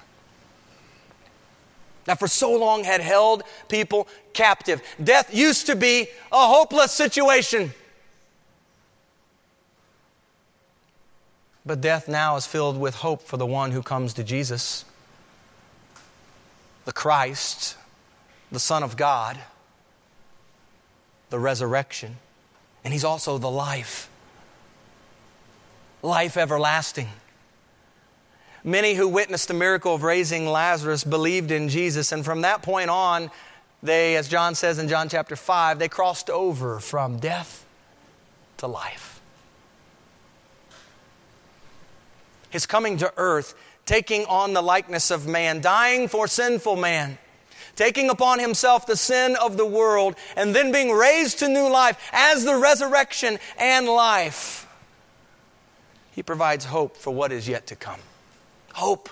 that for so long had held people captive. Death used to be a hopeless situation. But death now is filled with hope for the one who comes to Jesus, the Christ, the Son of God, the resurrection, and He's also the life, life everlasting. Many who witnessed the miracle of raising Lazarus believed in Jesus, and from that point on, they, as John says in John chapter 5, they crossed over from death to life. His coming to earth, taking on the likeness of man, dying for sinful man, taking upon himself the sin of the world, and then being raised to new life as the resurrection and life. He provides hope for what is yet to come. Hope.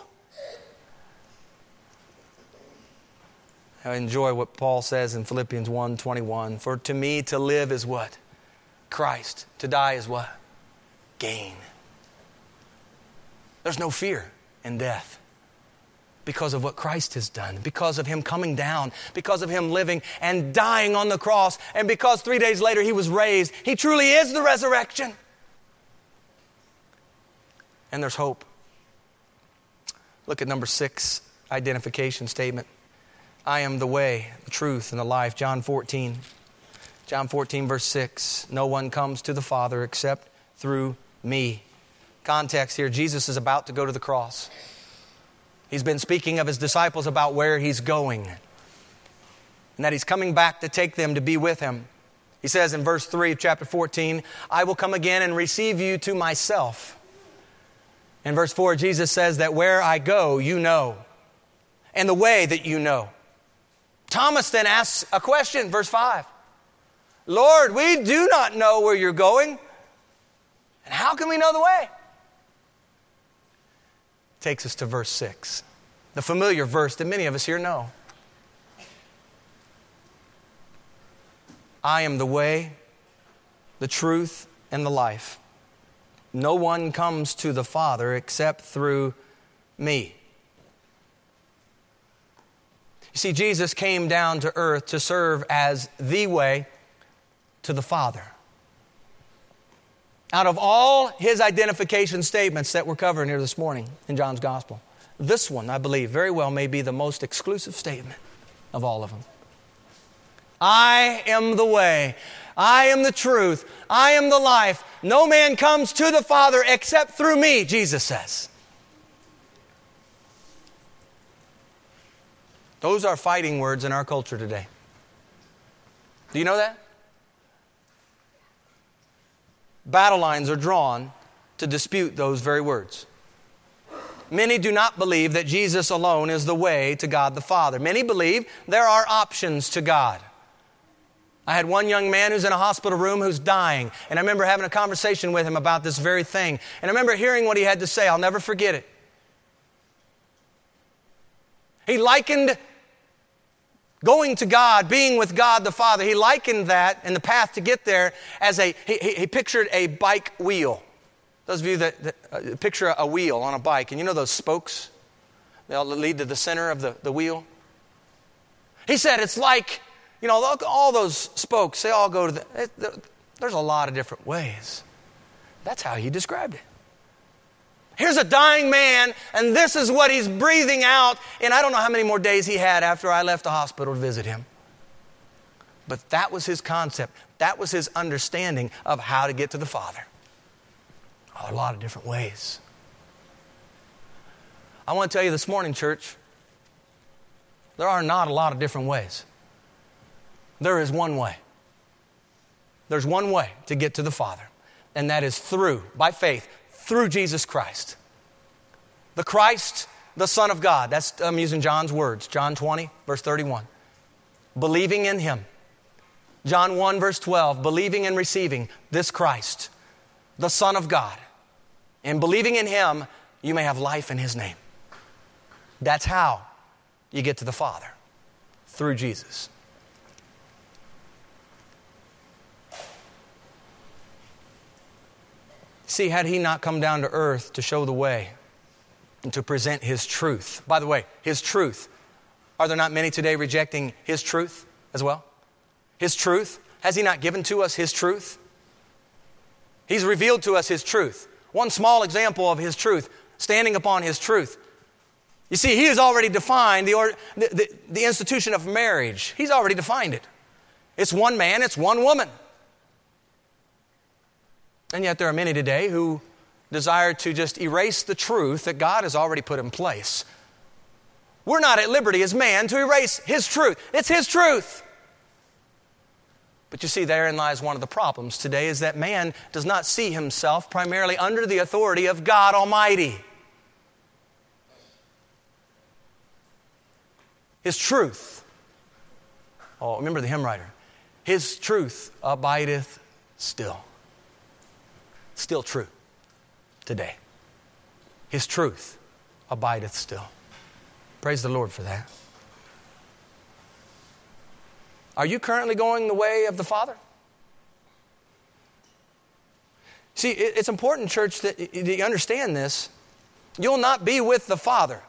I enjoy what Paul says in Philippians 1:21, for to me to live is what? Christ. To die is what? Gain. There's no fear in death because of what Christ has done, because of Him coming down, because of Him living and dying on the cross, and because three days later He was raised. He truly is the resurrection. And there's hope. Look at number six identification statement. I am the way, the truth, and the life. John 14. John 14, verse 6. No one comes to the Father except through me. Context here Jesus is about to go to the cross. He's been speaking of his disciples about where he's going and that he's coming back to take them to be with him. He says in verse 3 of chapter 14, I will come again and receive you to myself. In verse 4, Jesus says that where I go, you know, and the way that you know. Thomas then asks a question, verse 5 Lord, we do not know where you're going, and how can we know the way? Takes us to verse 6, the familiar verse that many of us here know. I am the way, the truth, and the life. No one comes to the Father except through me. You see, Jesus came down to earth to serve as the way to the Father. Out of all his identification statements that we're covering here this morning in John's Gospel, this one, I believe, very well may be the most exclusive statement of all of them. I am the way. I am the truth. I am the life. No man comes to the Father except through me, Jesus says. Those are fighting words in our culture today. Do you know that? Battle lines are drawn to dispute those very words. Many do not believe that Jesus alone is the way to God the Father. Many believe there are options to God. I had one young man who's in a hospital room who's dying, and I remember having a conversation with him about this very thing. And I remember hearing what he had to say. I'll never forget it. He likened going to God, being with God the Father, he likened that and the path to get there as a, he, he pictured a bike wheel. Those of you that, that uh, picture a wheel on a bike, and you know those spokes? They all lead to the center of the, the wheel. He said it's like, you know, all those spokes, they all go to the, it, there's a lot of different ways. That's how he described it. Here's a dying man, and this is what he's breathing out. And I don't know how many more days he had after I left the hospital to visit him. But that was his concept. That was his understanding of how to get to the Father. a lot of different ways. I want to tell you this morning, church, there are not a lot of different ways. There is one way. There's one way to get to the Father, and that is through, by faith, through Jesus Christ. The Christ, the Son of God. That's, I'm using John's words, John 20, verse 31. Believing in Him. John 1, verse 12, believing and receiving this Christ, the Son of God. And believing in Him, you may have life in His name. That's how you get to the Father, through Jesus. See, had he not come down to earth to show the way and to present his truth, by the way, his truth, are there not many today rejecting his truth as well? His truth, has he not given to us his truth? He's revealed to us his truth. One small example of His truth, standing upon His truth. You see, He has already defined the, or, the, the, the institution of marriage, He's already defined it. It's one man, it's one woman. And yet, there are many today who desire to just erase the truth that God has already put in place. We're not at liberty as man to erase His truth. It's His truth. But you see, therein lies one of the problems today is that man does not see himself primarily under the authority of God Almighty. His truth. Oh, remember the hymn writer. His truth abideth still. Still true today. His truth abideth still. Praise the Lord for that. Are you currently going the way of the Father? See, it's important, church, that you understand this. You'll not be with the Father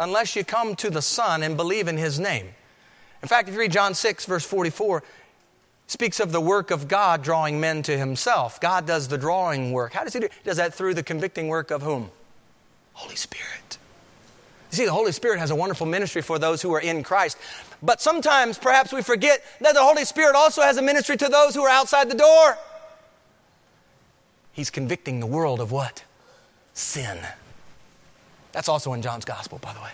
unless you come to the Son and believe in His name. In fact, if you read John 6, verse 44, speaks of the work of God drawing men to Himself. God does the drawing work. How does He do? He does that through the convicting work of whom? Holy Spirit. You see, the Holy Spirit has a wonderful ministry for those who are in Christ. But sometimes, perhaps, we forget that the Holy Spirit also has a ministry to those who are outside the door. He's convicting the world of what? Sin. That's also in John's Gospel, by the way.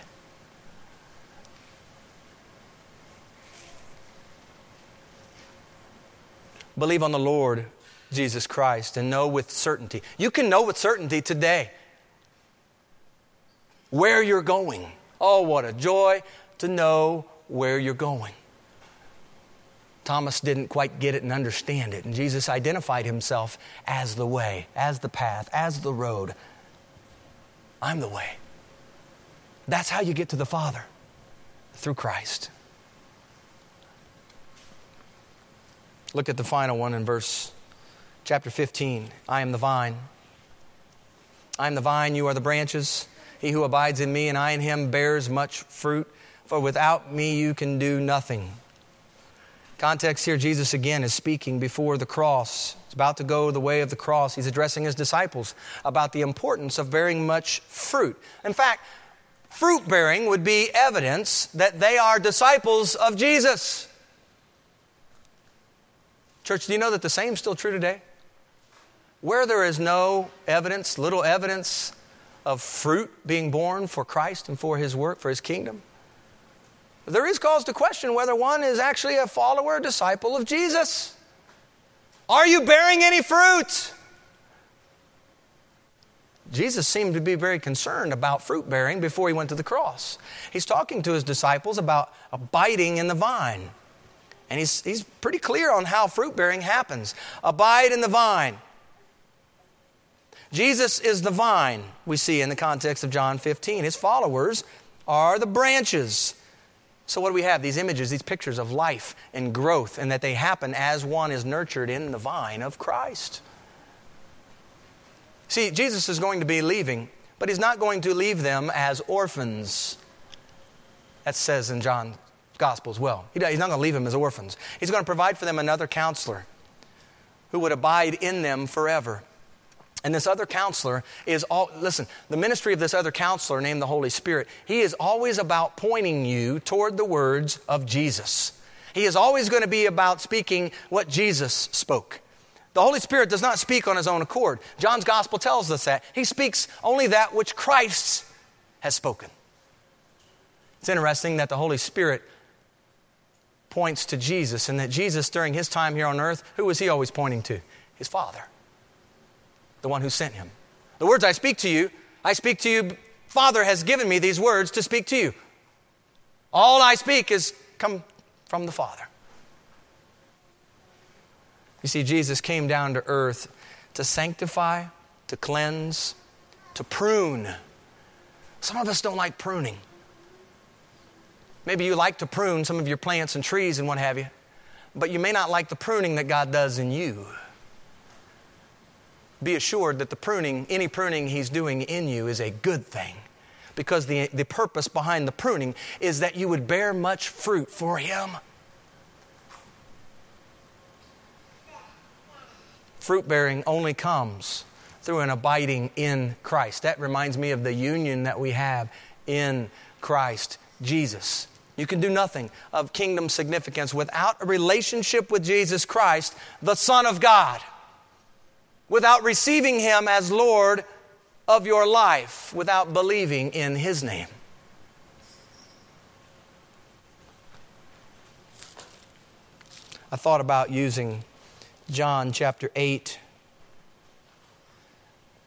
Believe on the Lord Jesus Christ and know with certainty. You can know with certainty today where you're going. Oh, what a joy to know where you're going. Thomas didn't quite get it and understand it, and Jesus identified himself as the way, as the path, as the road. I'm the way. That's how you get to the Father through Christ. Look at the final one in verse chapter 15. I am the vine. I am the vine, you are the branches. He who abides in me and I in him bears much fruit, for without me you can do nothing. Context here, Jesus again is speaking before the cross. He's about to go the way of the cross. He's addressing his disciples about the importance of bearing much fruit. In fact, fruit bearing would be evidence that they are disciples of Jesus. Church, do you know that the same is still true today? Where there is no evidence, little evidence of fruit being borne for Christ and for his work, for his kingdom, there is cause to question whether one is actually a follower, disciple of Jesus. Are you bearing any fruit? Jesus seemed to be very concerned about fruit bearing before he went to the cross. He's talking to his disciples about abiding in the vine. And he's, he's pretty clear on how fruit bearing happens. Abide in the vine. Jesus is the vine, we see in the context of John 15. His followers are the branches. So, what do we have? These images, these pictures of life and growth, and that they happen as one is nurtured in the vine of Christ. See, Jesus is going to be leaving, but he's not going to leave them as orphans. That says in John's Gospel as well. He's not going to leave them as orphans. He's going to provide for them another counselor who would abide in them forever. And this other counselor is all, listen, the ministry of this other counselor named the Holy Spirit, he is always about pointing you toward the words of Jesus. He is always going to be about speaking what Jesus spoke. The Holy Spirit does not speak on his own accord. John's gospel tells us that. He speaks only that which Christ has spoken. It's interesting that the Holy Spirit points to Jesus and that Jesus, during his time here on earth, who was he always pointing to? His Father the one who sent him. The words I speak to you, I speak to you. Father has given me these words to speak to you. All I speak is come from the Father. You see, Jesus came down to earth to sanctify, to cleanse, to prune. Some of us don't like pruning. Maybe you like to prune some of your plants and trees and what have you, but you may not like the pruning that God does in you be assured that the pruning, any pruning He's doing in you, is a good thing. Because the, the purpose behind the pruning is that you would bear much fruit for Him. Fruit bearing only comes through an abiding in Christ. That reminds me of the union that we have in Christ Jesus. You can do nothing of kingdom significance without a relationship with Jesus Christ, the Son of God, without receiving Him as Lord of your life, without believing in His name. I thought about using John chapter 8.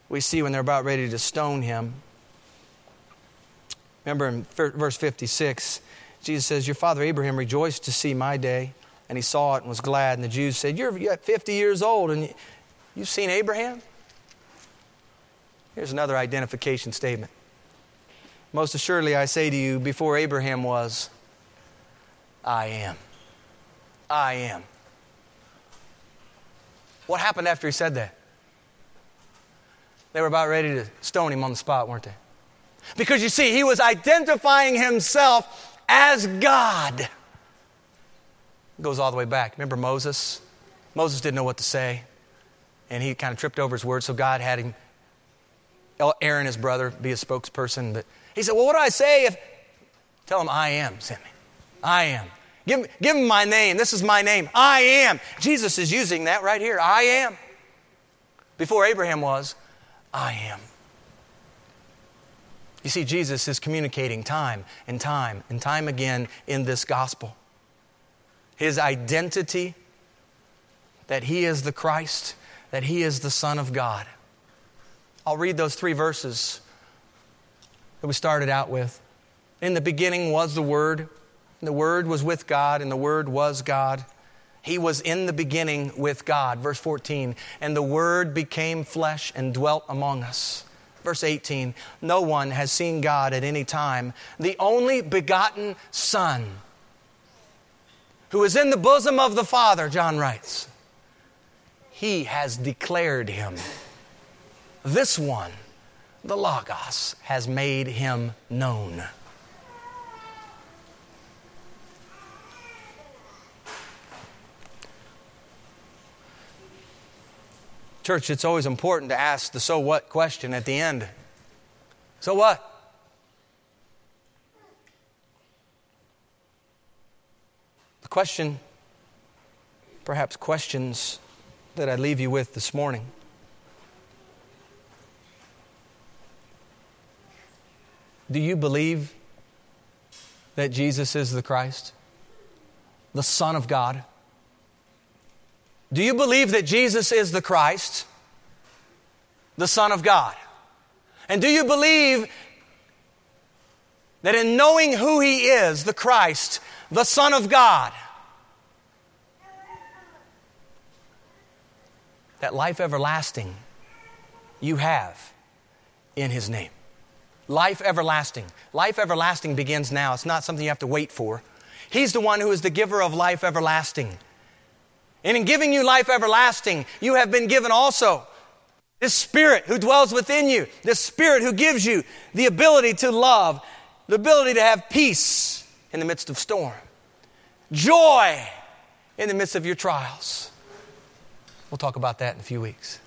We see when they're about ready to stone him. Remember in verse 56, Jesus says, Your father Abraham rejoiced to see my day, and he saw it and was glad. And the Jews said, You're 50 years old, and you've seen Abraham? Here's another identification statement. Most assuredly, I say to you, before Abraham was, I am. I am. What happened after he said that? They were about ready to stone him on the spot, weren't they? Because you see, he was identifying himself as God. It goes all the way back. Remember Moses? Moses didn't know what to say, and he kind of tripped over his words, so God had him, uh, Aaron, his brother, be a spokesperson. But he said, Well, what do I say if. Tell him, I am, send me. I am. Give, give him my name. This is my name. I am. Jesus is using that right here. I am. Before Abraham was, I am. You see, Jesus is communicating time and time and time again in this gospel. His identity that he is the Christ, that he is the Son of God. I'll read those three verses that we started out with. In the beginning was the Word the Word was with God, and the Word was God. He was in the beginning with God. Verse 14. And the Word became flesh and dwelt among us. Verse 18. No one has seen God at any time. The only begotten Son, who is in the bosom of the Father, John writes, He has declared him. This one, the Logos, has made him known. Church, it's always important to ask the so what question at the end. So what? The question, perhaps questions that I leave you with this morning. Do you believe that Jesus is the Christ, the Son of God? Do you believe that Jesus is the Christ, the Son of God? And do you believe that in knowing who He is, the Christ, the Son of God, that life everlasting you have in His name? Life everlasting. Life everlasting begins now. It's not something you have to wait for. He's the one who is the giver of life everlasting. And in giving you life everlasting, you have been given also this Spirit who dwells within you, this Spirit who gives you the ability to love, the ability to have peace in the midst of storm, joy in the midst of your trials. We'll talk about that in a few weeks.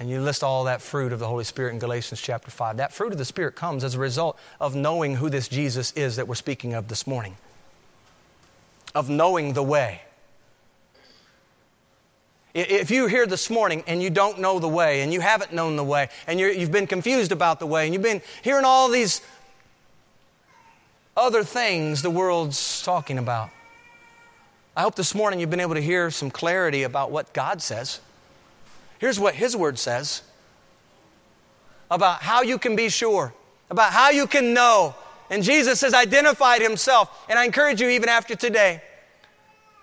And you list all that fruit of the Holy Spirit in Galatians chapter 5. That fruit of the Spirit comes as a result of knowing who this Jesus is that we're speaking of this morning of knowing the way. If you're here this morning and you don't know the way and you haven't known the way and you have been confused about the way and you've been hearing all these other things the world's talking about, I hope this morning you've been able to hear some clarity about what God says. Here's what His Word says about how you can be sure, about how you can know and Jesus has identified himself. And I encourage you, even after today,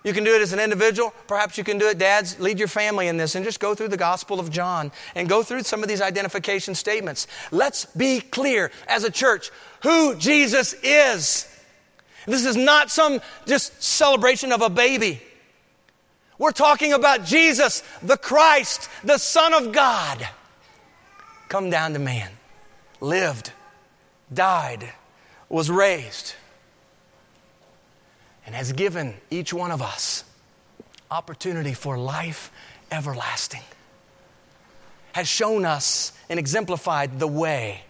you can do it as an individual. Perhaps you can do it, dads, lead your family in this and just go through the Gospel of John and go through some of these identification statements. Let's be clear as a church who Jesus is. This is not some just celebration of a baby. We're talking about Jesus, the Christ, the Son of God, come down to man, lived, died, was raised and has given each one of us opportunity for life everlasting, has shown us and exemplified the way,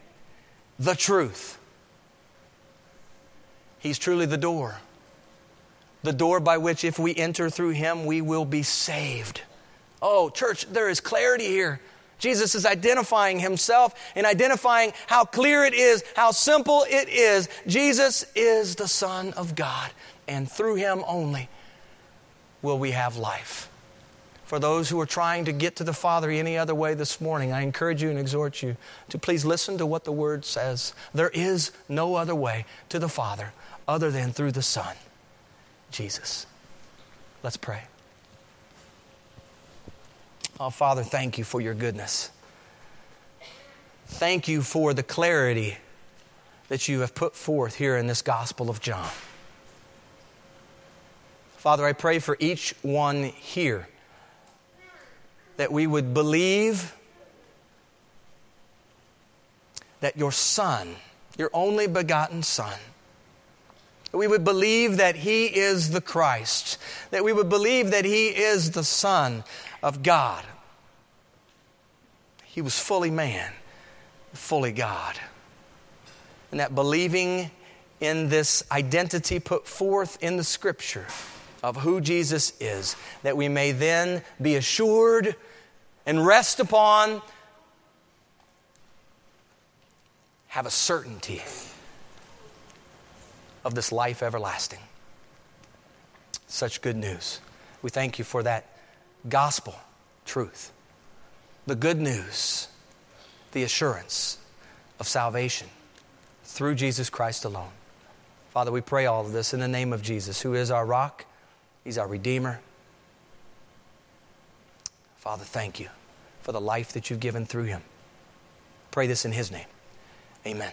the truth. He's truly the door. The door by which, if we enter through Him, we will be saved. Oh, church, there is clarity here. Jesus is identifying himself and identifying how clear it is, how simple it is. Jesus is the Son of God, and through him only will we have life. For those who are trying to get to the Father any other way this morning, I encourage you and exhort you to please listen to what the Word says. There is no other way to the Father other than through the Son, Jesus. Let's pray. Oh, Father, thank you for your goodness. Thank you for the clarity that you have put forth here in this Gospel of John. Father, I pray for each one here that we would believe that your Son, your only begotten Son, we would believe that He is the Christ, that we would believe that He is the Son of God. He was fully man, fully God. And that believing in this identity put forth in the Scripture of who Jesus is, that we may then be assured and rest upon, have a certainty of this life everlasting. Such good news. We thank you for that gospel truth, the good news, the assurance of salvation through Jesus Christ alone. Father, we pray all of this in the name of Jesus, who is our rock, He's our Redeemer. Father, thank you for the life that you've given through Him. Pray this in His name. Amen.